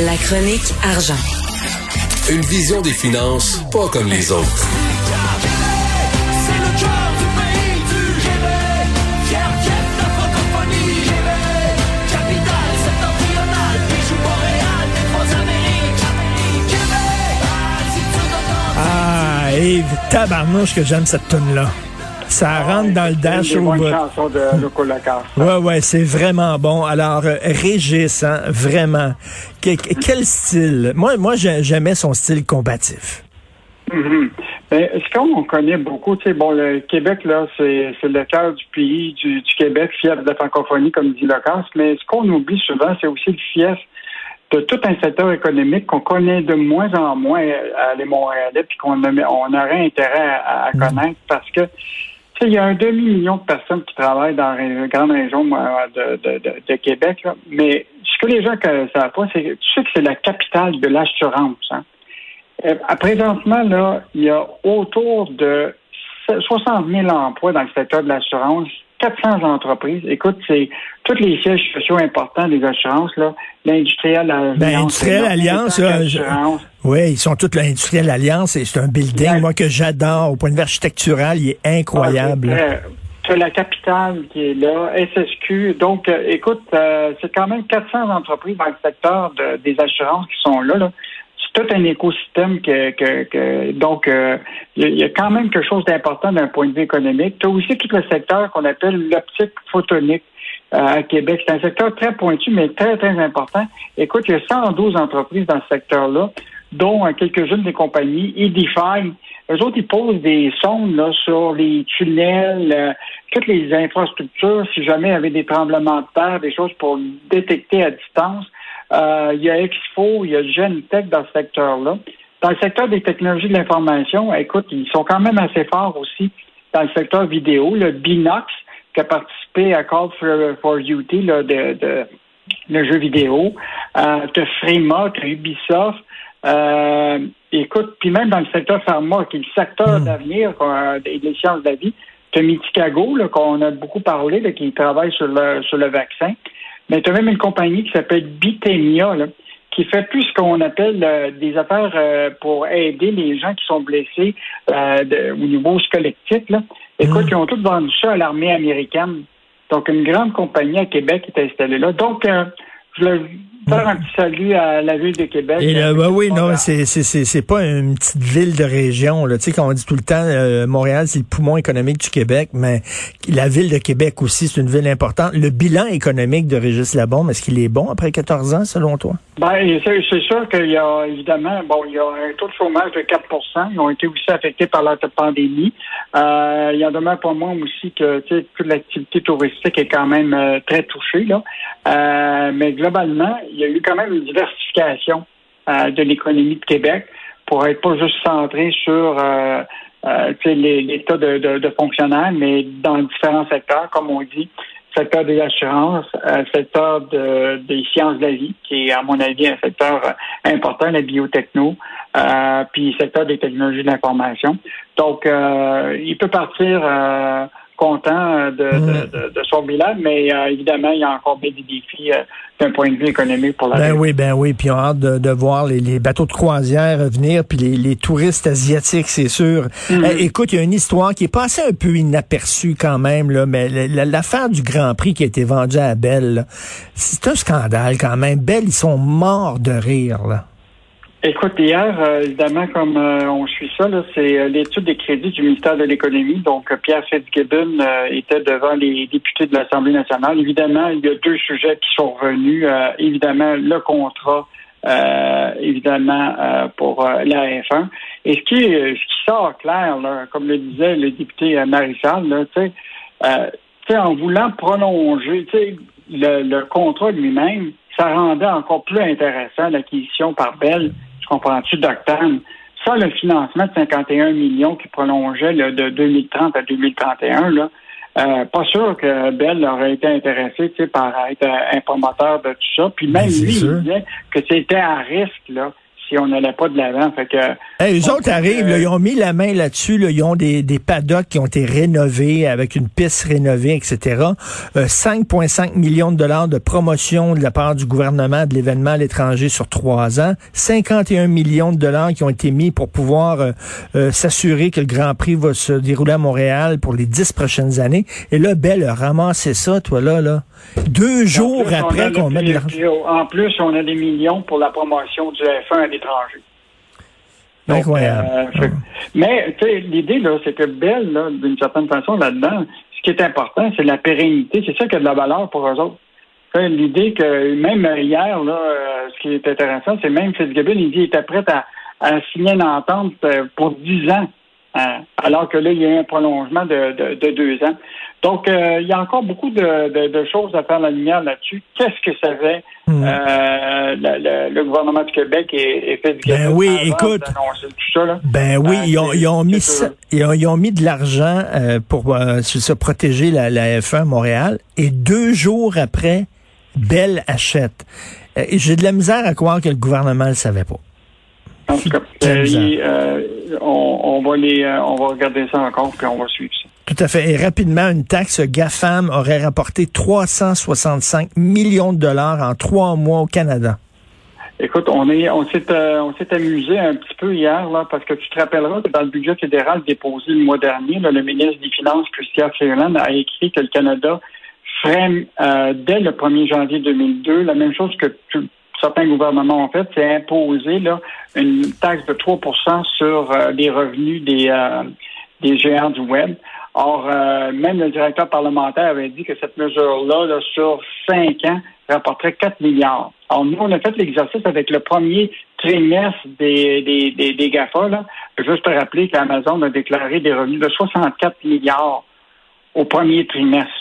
La chronique argent. Une vision des finances pas comme les autres. Ah, Yves, tabarnouche que j'aime cette tune-là. Ça rentre dans le dash au bout. chansons de Loco. Ouais, ouais, c'est vraiment bon. Alors, euh, Régis, hein, vraiment. Que- que- quel style? Moi, moi, j'ai- j'aimais son style combatif. Mais ce qu'on connaît beaucoup, tu sais, bon, le Québec, là, c'est le cœur du pays, du, du Québec, fief de la francophonie, comme dit Lacasse, mais ce qu'on oublie souvent, c'est aussi le fief de tout un secteur économique qu'on connaît de moins en moins à les Montréalais, puis qu'on on aurait intérêt à, à connaître parce que il y a un demi-million de personnes qui travaillent dans la grande région moi, de, Québec, là. mais ce que les gens ne savent pas, c'est que tu sais que c'est la capitale de l'assurance. Hein? Euh, à présentement, là, il y a autour de 60 000 emplois dans le secteur de l'assurance, 400 entreprises. Écoute, c'est tous les sièges sociaux importants des assurances, là, l'industriel Alliance. Ben, Industriel Alliance, là, je- Assurance. Oui, ils sont tous l'Industriel Alliance et c'est un building, moi, que j'adore. Au point de vue architectural, il est incroyable. Ah, c'est, euh, la capitale qui est là, SSQ. Donc, euh, écoute, euh, c'est quand même 400 entreprises dans le secteur de- des assurances qui sont là. là. C'est tout un écosystème que, que, que- donc euh, il y a- quand même quelque chose d'important d'un point de vue économique. Tu as aussi tout le secteur qu'on appelle l'optique photonique euh, à Québec. C'est un secteur très pointu, mais très, très important. Écoute, il y a 112 entreprises dans ce secteur-là, dont euh, quelques-unes des compagnies. Edify, eux autres, ils posent des sondes là, sur les tunnels, toutes les infrastructures, si jamais il y avait des tremblements de terre, des choses pour détecter à distance. Euh, il y a Expo, il y a Genentech dans ce secteur-là. Dans le secteur des technologies de l'information, écoute, ils sont quand même assez forts aussi dans le secteur vidéo. Le Binox, qui a participé à Call for, for Duty, là, de, de, le jeu vidéo. Euh, tu as Frema, tu as Ubisoft. Euh, écoute, puis même dans le secteur pharma, qui est le secteur d'avenir euh, des, sciences de la vie, tu as Miticago, là, qu'on a beaucoup parlé, là, qui travaille sur le, sur le vaccin. Mais tu as même une compagnie qui s'appelle Bitemia, là, qui fait plus ce qu'on appelle euh, des affaires euh, pour aider les gens qui sont blessés euh, de- au niveau squelettique. Là. Écoute, ils ont tous vendu ça à l'armée américaine. Donc, une grande compagnie à Québec est installée là. Donc, euh, je voulais faire un petit salut à la ville de Québec. Et là, Euh, bah oui, non, c'est c'est c'est c'est pas une petite ville de région là. Tu sais, quand on dit tout le temps, euh, Montréal c'est le poumon économique du Québec, mais la ville de Québec aussi c'est une ville importante. Le bilan économique de Régis Labombe, est-ce qu'il est bon après 14 ans selon toi? Ben, c'est sûr qu'il y a évidemment, bon, il y a un taux de chômage de 4% Ils ont été aussi affectés par la pandémie. Euh, il y en demeure pour moi aussi que tu sais, toute l'activité touristique est quand même euh, très touchée. Là. Mais globalement, il y a eu quand même une diversification euh, de l'économie de Québec pour être pas juste centré sur euh, euh, les- l'état de, fonctionnaires, mais dans différents secteurs, comme on dit secteur des assurances, euh, secteur de- des sciences de la vie, qui est, à mon avis, un secteur important, la biotechno, puis secteur des technologies de l'information. Donc, il peut partir content euh, de, de, de- de son bilan, mais euh, évidemment, il y a encore bien des défis euh, d'un point de vue économique pour la Ben ville. oui, ben oui, puis on a hâte de, de voir les, les bateaux de croisière venir, puis les, les touristes asiatiques, c'est sûr. Mhm. Eh, écoute, il y a une histoire qui est passée un peu inaperçue quand même, là, mais la- la- l'affaire du Grand Prix qui a été vendue à Bell, là, c'est un scandale quand même. Bell, ils sont morts de rire, là. Écoute, hier, euh, évidemment, comme euh, on suit ça, c'est euh, l'étude des crédits du ministère de l'Économie. Donc, Pierre Fitzgibbon était devant les députés de l'Assemblée nationale. Évidemment, il y a deux sujets qui sont revenus. Évidemment, le contrat, évidemment, pour la F1. Et ce qui, ce qui sort clair, là, comme le disait le député Marissal, là, en voulant prolonger, le, le contrat lui-même, ça rendait encore plus intéressant l'acquisition par Bell, comprends-tu, d'Octane. Ça, le financement de 51 millions qui prolongeait là, de 2030 à 2031, là, euh, pas sûr que Bell aurait été intéressé tu sais, par être euh, un promoteur de tout ça. Puis même lui, sûr. il disait que c'était à risque là, si on n'allait pas de l'avant. Fait que Hey, eux autres arrivent, euh, là, ils ont mis la main là-dessus, là, ils ont des, des paddocks qui ont été rénovés avec une piste rénovée, etc. Euh, 5,5 millions de dollars de promotion de la part du gouvernement de l'événement à l'étranger sur trois ans, 51 millions de dollars qui ont été mis pour pouvoir euh, euh, s'assurer que le Grand Prix va se dérouler à Montréal pour les dix prochaines années. Et là, Belle a ramassé ça, toi là, là. Deux jours plus, après qu'on met de puis- l'argent. puis, En plus, on a des millions pour la promotion du F1 à l'étranger. Incroyable. euh, Mais l'idée, là, c'est que Bell, là, d'une certaine façon, là-dedans, ce qui est important, c'est la pérennité. C'est ça qui a de la valeur pour eux autres. L'idée que même hier, là, euh, ce qui est intéressant, c'est même Fitzgibbon, il dit qu'il était prêt à, à signer une entente euh, pour 10 ans, alors que là, il y a eu un prolongement de, de, de deux ans. Donc, euh, il y a encore beaucoup de, choses à faire la lumière là-dessus. Qu'est-ce que ça fait Hmm. euh, le, le- le gouvernement du Québec et, et Fitzgibbon Ben oui, avant écoute. tout ça, là? Ben oui, Euh, ils, ont, c'est- ils ont mis ils ont, ils ont mis de l'argent euh, pour se protéger la, la F1 Montréal et deux jours après, Bell achète. J'ai de la misère à croire que le gouvernement ne le savait pas. En tout cas, euh, on, on va les, on va regarder ça encore puis on va suivre ça. Tout à fait. Et rapidement, une taxe GAFAM aurait rapporté 365 millions de dollars en trois mois au Canada. Écoute, on est, on s'est, euh, on s'est amusé un petit peu hier là, parce que tu te rappelleras que dans le budget fédéral déposé le mois dernier, là, le ministre des Finances, Christian Freeland, a écrit que le Canada ferait euh, dès le 1er janvier 2002 la même chose que tout- certains gouvernements ont fait, c'est imposer là une taxe de 3% sur euh, les revenus des euh, des géants du web. Or, euh, même le directeur parlementaire avait dit que cette mesure-là, là, sur cinq ans, rapporterait 4 milliards. Alors, nous, on a fait l'exercice avec le premier trimestre des, des, des, des GAFA. Là. Juste te rappeler qu'Amazon a déclaré des revenus de 64 milliards au premier trimestre.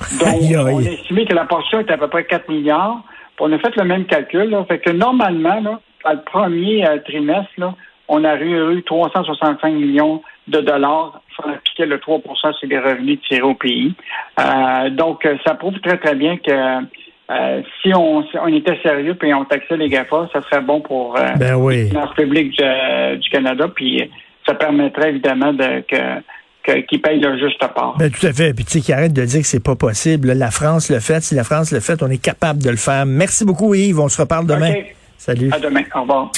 Donc, Aïe, aïe. on a estimé que la portion était à peu près 4 milliards. On a fait le même calcul. Là. Fait que normalement, là, dans le premier euh, trimestre, là, on a eu 365 millions de dollars. On appliquait le 3% sur les revenus tirés au pays. Euh, donc, euh, ça prouve très, très bien que euh, si, on, si on était sérieux et on taxait les GAFA, ça serait bon pour euh, Ben oui. les finances publiques du, euh, du Canada. Puis ça permettrait évidemment de, que qu'ils payent leur juste part. Ben, tout à fait. Puis tu sais, qui arrête de dire que c'est pas possible. La France le fait. Si la France le fait, on est capable de le faire. Merci beaucoup, Yves. On se reparle demain. Salut. À demain. Au revoir.